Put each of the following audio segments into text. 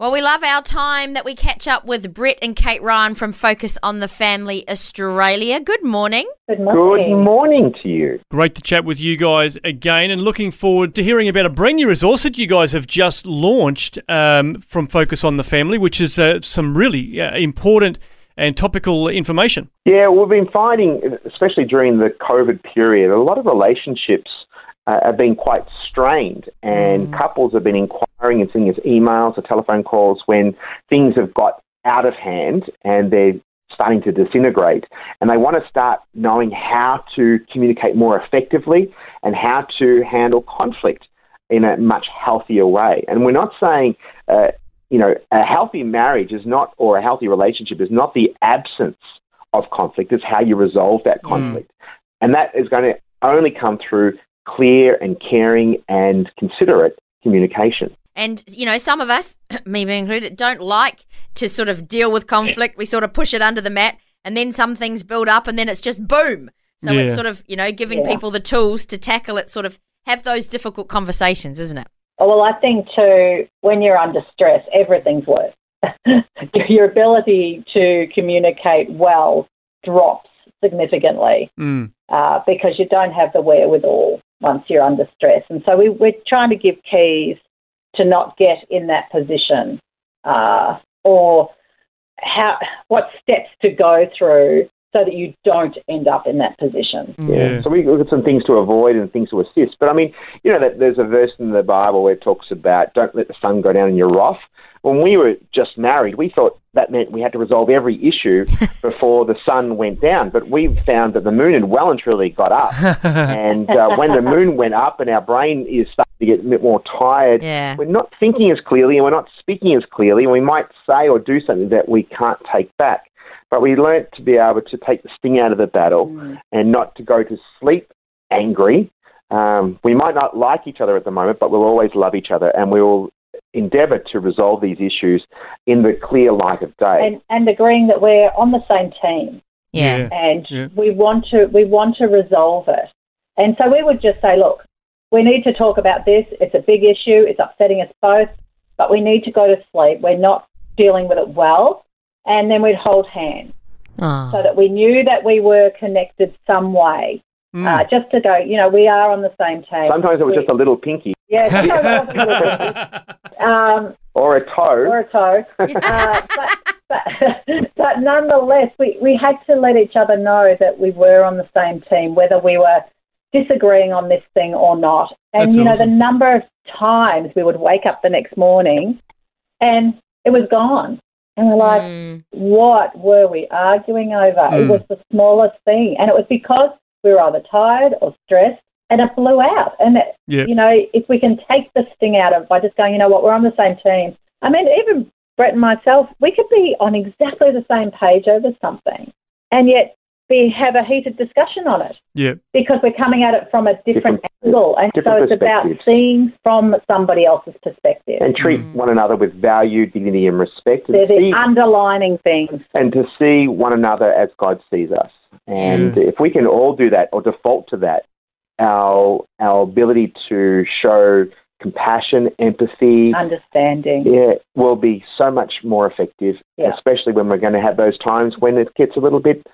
Well, we love our time that we catch up with Brett and Kate Ryan from Focus on the Family Australia. Good morning. Good morning. Good morning to you. Great to chat with you guys again and looking forward to hearing about a brand new resource that you guys have just launched um, from Focus on the Family, which is uh, some really uh, important and topical information. Yeah, we've been finding, especially during the COVID period, a lot of relationships uh, have been quite strained, and mm. couples have been inquiring and sending us emails or telephone calls when things have got out of hand and they're starting to disintegrate, and they want to start knowing how to communicate more effectively and how to handle conflict in a much healthier way. And we're not saying, uh, you know, a healthy marriage is not, or a healthy relationship is not the absence of conflict, it's how you resolve that mm. conflict. Mm. And that is going to only come through clear and caring and considerate communication. And, you know, some of us, me being included, don't like to sort of deal with conflict. We sort of push it under the mat and then some things build up and then it's just boom. So yeah. it's sort of, you know, giving yeah. people the tools to tackle it, sort of have those difficult conversations, isn't it? Oh, well, I think too, when you're under stress, everything's worse. Your ability to communicate well drops significantly mm. uh, because you don't have the wherewithal once you're under stress. And so we, we're trying to give keys to not get in that position uh, or how what steps to go through so that you don't end up in that position. Yeah. So we look at some things to avoid and things to assist. But I mean, you know, that there's a verse in the Bible where it talks about don't let the sun go down in your wrath when we were just married, we thought that meant we had to resolve every issue before the sun went down. But we found that the moon had well and truly got up. and uh, when the moon went up and our brain is starting to get a bit more tired, yeah. we're not thinking as clearly and we're not speaking as clearly. And we might say or do something that we can't take back. But we learnt to be able to take the sting out of the battle mm. and not to go to sleep angry. Um, we might not like each other at the moment, but we'll always love each other and we will endeavour to resolve these issues in the clear light of day. And, and agreeing that we're on the same team. Yeah. And yeah. we want to we want to resolve it. And so we would just say, look, we need to talk about this. It's a big issue. It's upsetting us both, but we need to go to sleep. We're not dealing with it well. And then we'd hold hands oh. so that we knew that we were connected some way. Mm. Uh, just to go, you know, we are on the same team. Sometimes it was we, just a little pinky. Yeah, um, or a toe. Or a toe. uh, but, but, but nonetheless, we, we had to let each other know that we were on the same team, whether we were disagreeing on this thing or not. And, That's you know, awesome. the number of times we would wake up the next morning and it was gone. And we're like, mm. what were we arguing over? Mm. It was the smallest thing. And it was because we were either tired or stressed and it blew out. And, it, yep. you know, if we can take the sting out of by just going, you know what, we're on the same team. I mean, even Brett and myself, we could be on exactly the same page over something and yet we have a heated discussion on it. Yeah. Because we're coming at it from a different, different angle. And so it's about seeing from somebody else's perspective. And treat mm. one another with value, dignity, and respect. And They're the underlining things. And to see one another as God sees us. And mm. if we can all do that or default to that, our our ability to show compassion, empathy, understanding, yeah, will be so much more effective. Yeah. Especially when we're going to have those times when it gets a little bit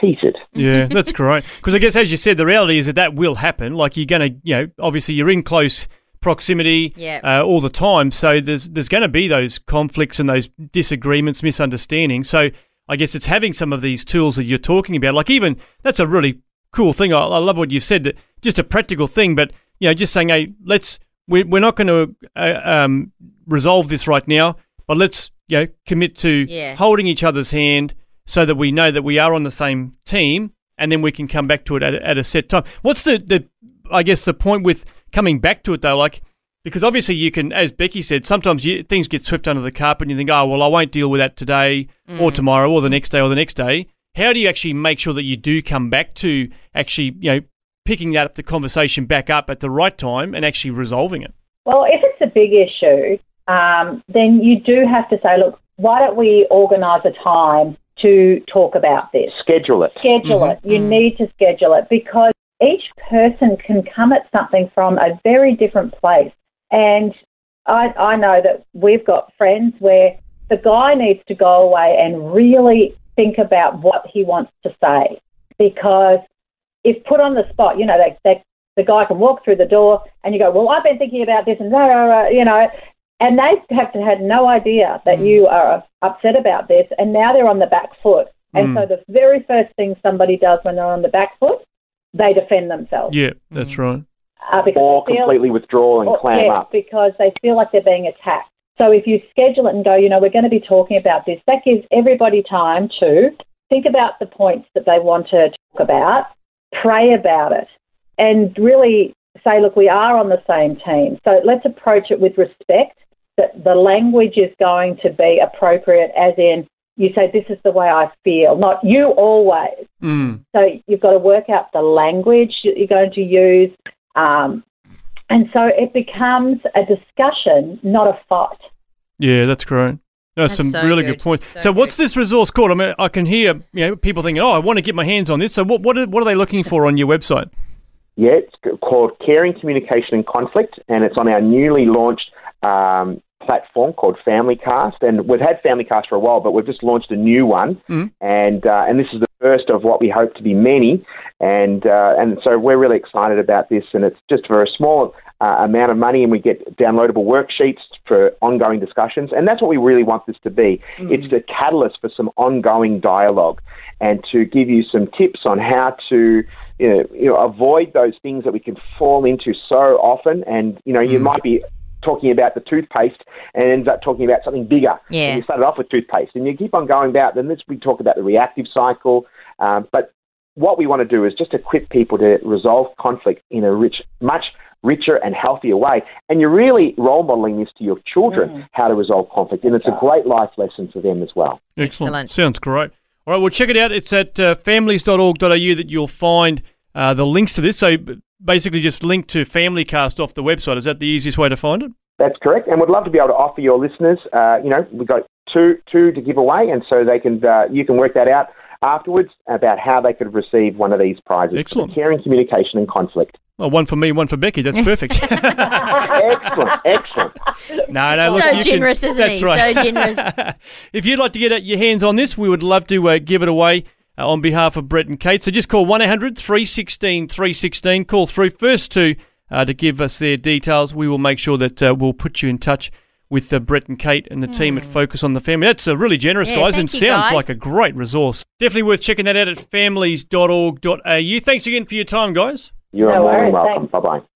heated. Yeah, that's great. Because I guess, as you said, the reality is that that will happen. Like you're going to, you know, obviously you're in close proximity yep. uh, all the time, so there's there's going to be those conflicts and those disagreements, misunderstandings. So I guess it's having some of these tools that you're talking about. Like even that's a really cool thing. I, I love what you've said. That just a practical thing, but you know, just saying, hey, let's we're, we're not going to uh, um, resolve this right now, but let's you know commit to yeah. holding each other's hand so that we know that we are on the same team, and then we can come back to it at, at a set time. What's the the I guess the point with coming back to it though, like Because obviously, you can, as Becky said, sometimes you, things get swept under the carpet and you think, oh, well, I won't deal with that today mm. or tomorrow or the next day or the next day. How do you actually make sure that you do come back to actually, you know, picking that up, the conversation back up at the right time and actually resolving it? Well, if it's a big issue, um, then you do have to say, look, why don't we organise a time to talk about this? Schedule it. Schedule mm-hmm. it. You mm. need to schedule it because each person can come at something from a very different place. And I, I know that we've got friends where the guy needs to go away and really think about what he wants to say because if put on the spot, you know, they, they, the guy can walk through the door and you go, well, I've been thinking about this and, rah, rah, rah, you know, and they have to had no idea that mm. you are upset about this, and now they're on the back foot. And mm. so the very first thing somebody does when they're on the back foot, they defend themselves. Yeah, that's mm. right. Uh, or feel, completely withdraw and or, clam yeah, up. because they feel like they're being attacked. So if you schedule it and go, you know, we're going to be talking about this, that gives everybody time to think about the points that they want to talk about, pray about it, and really say, look, we are on the same team. So let's approach it with respect that the language is going to be appropriate, as in, you say, This is the way I feel, not you always. Mm. So you've got to work out the language you're going to use. Um, and so it becomes a discussion, not a fight. Yeah, that's great. That's, that's some so really good, good points. So, so what's this resource called? I mean, I can hear you know people thinking, "Oh, I want to get my hands on this." So, what what are, what are they looking for on your website? Yeah, it's called Caring Communication and Conflict, and it's on our newly launched um, platform called FamilyCast, and we've had FamilyCast for a while, but we've just launched a new one, mm. and uh, and this is the first of what we hope to be many, and uh, and so we're really excited about this, and it's just for a small uh, amount of money, and we get downloadable worksheets for ongoing discussions, and that's what we really want this to be. Mm. It's a catalyst for some ongoing dialogue, and to give you some tips on how to. You know, you know, avoid those things that we can fall into so often, and you know, you mm. might be talking about the toothpaste and ends up talking about something bigger. Yeah. And you started off with toothpaste and you keep on going about, then this, we talk about the reactive cycle. Um, but what we want to do is just equip people to resolve conflict in a rich, much richer and healthier way. And you're really role modeling this to your children, mm. how to resolve conflict. And it's a great life lesson for them as well. Excellent. Excellent. Sounds great. All right, well, check it out. It's at uh, families.org.au that you'll find uh, the links to this. So basically just link to FamilyCast off the website. Is that the easiest way to find it? That's correct, and we'd love to be able to offer your listeners. Uh, you know, we've got two two to give away, and so they can uh, you can work that out afterwards about how they could receive one of these prizes. Excellent. Caring, communication, and conflict. Well, one for me, one for Becky. That's perfect. excellent, excellent. No, no, look, so generous, can, isn't that's he? Right. So generous. if you'd like to get your hands on this, we would love to uh, give it away uh, on behalf of Brett and Kate. So just call 1 800 316 316. Call through first to, uh, to give us their details. We will make sure that uh, we'll put you in touch with uh, Brett and Kate and the mm. team at hmm. Focus on the Family. That's uh, really generous, yeah, guys, and sounds guys. like a great resource. Definitely worth checking that out at families.org.au. Thanks again for your time, guys. You're no more than welcome. Bye bye.